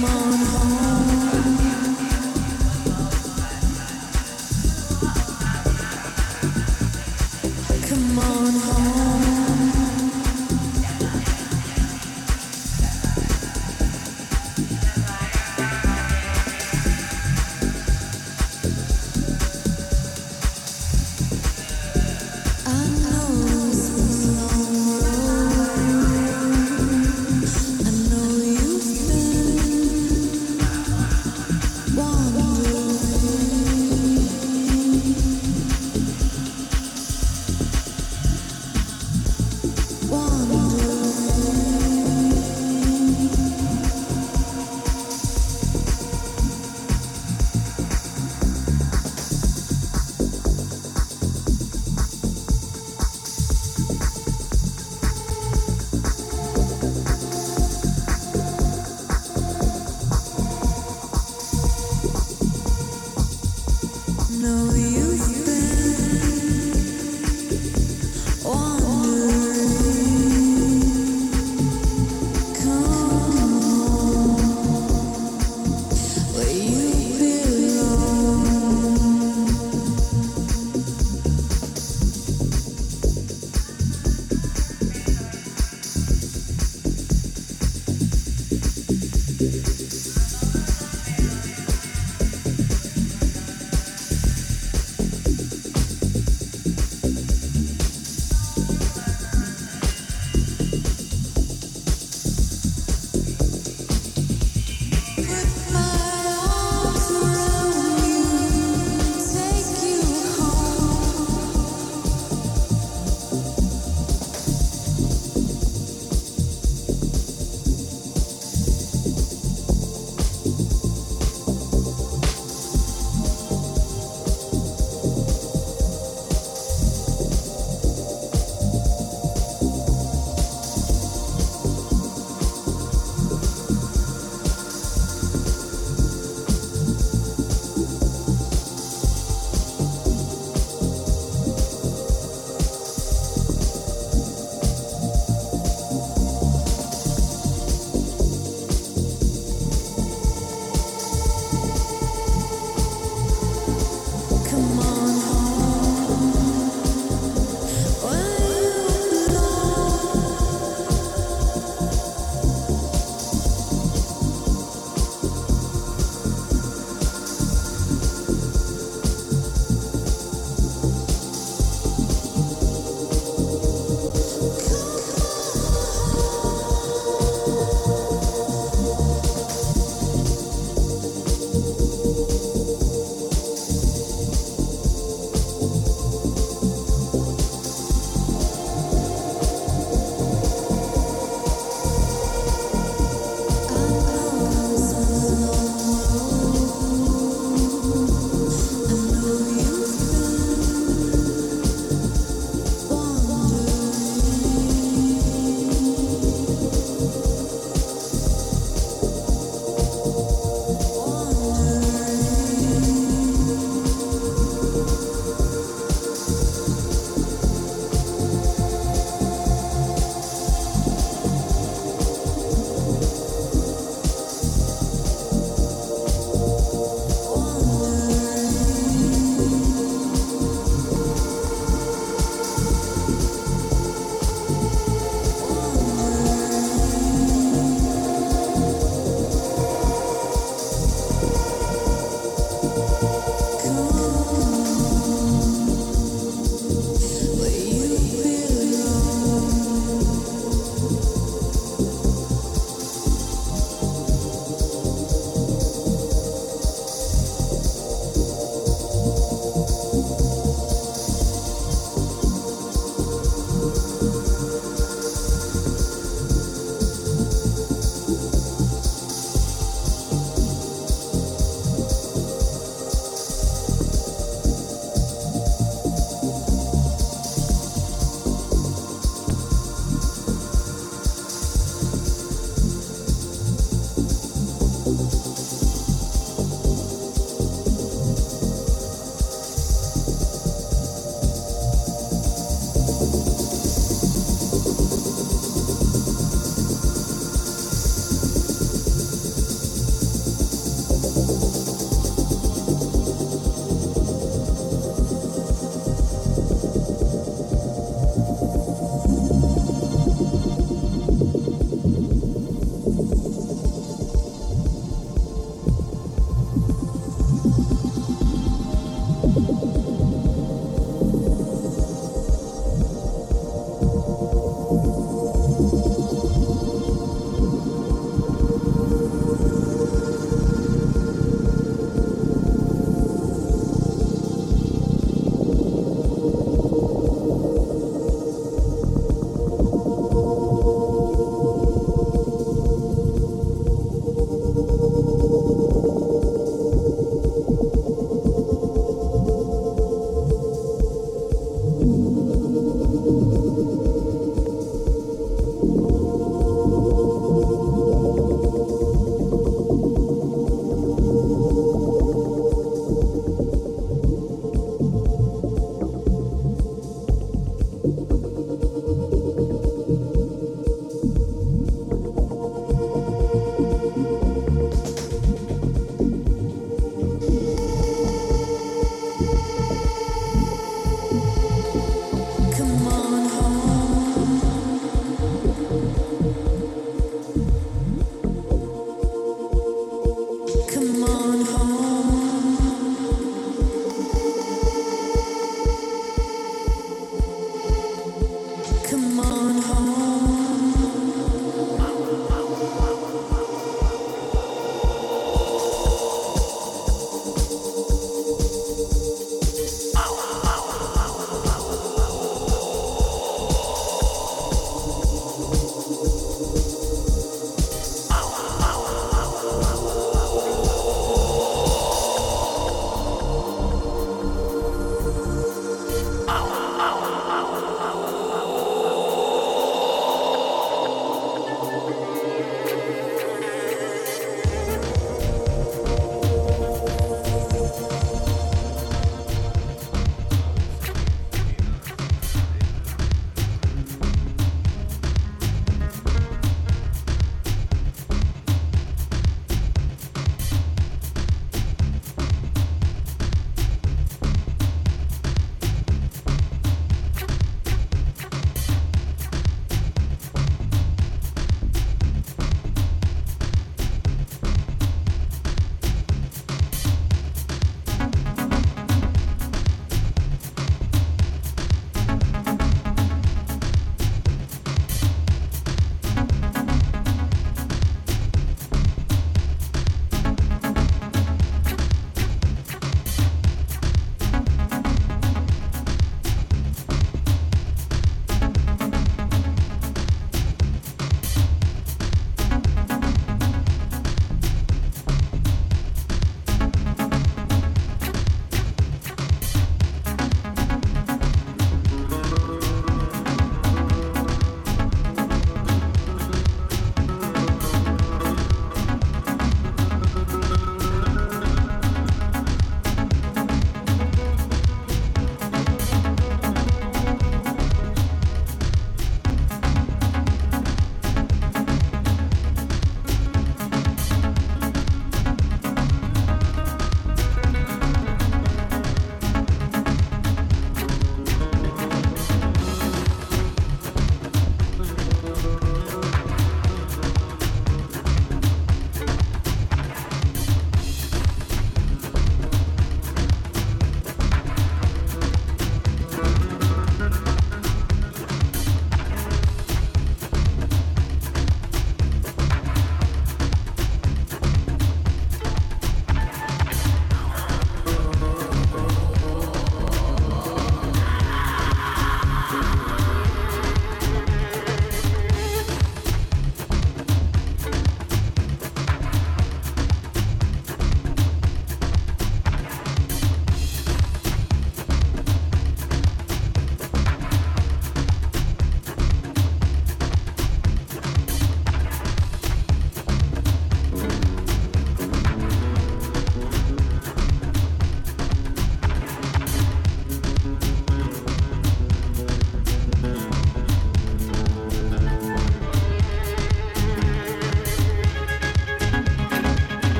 Mom.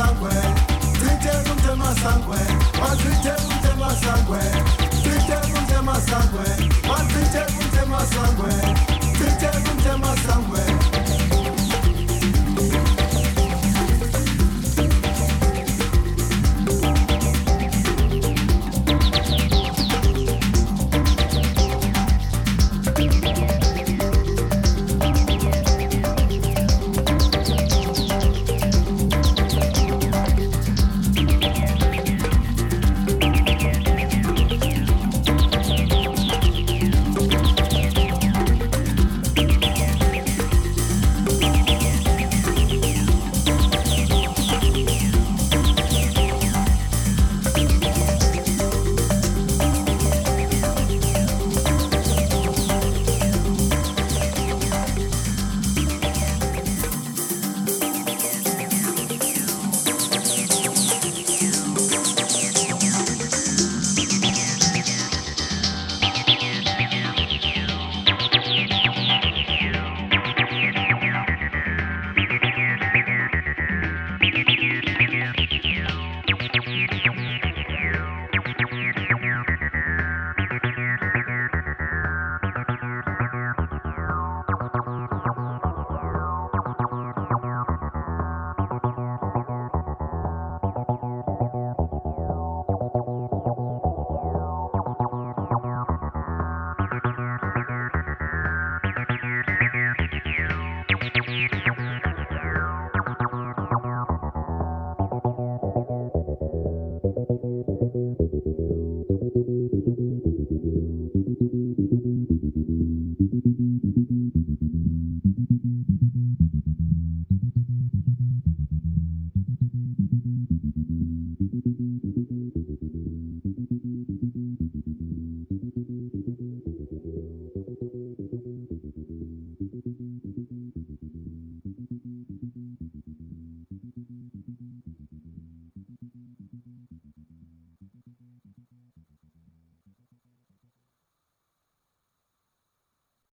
masangwe Trite kunte sangue, Watrite kunte masangwe Trite kunte masangwe Watrite kunte sangue.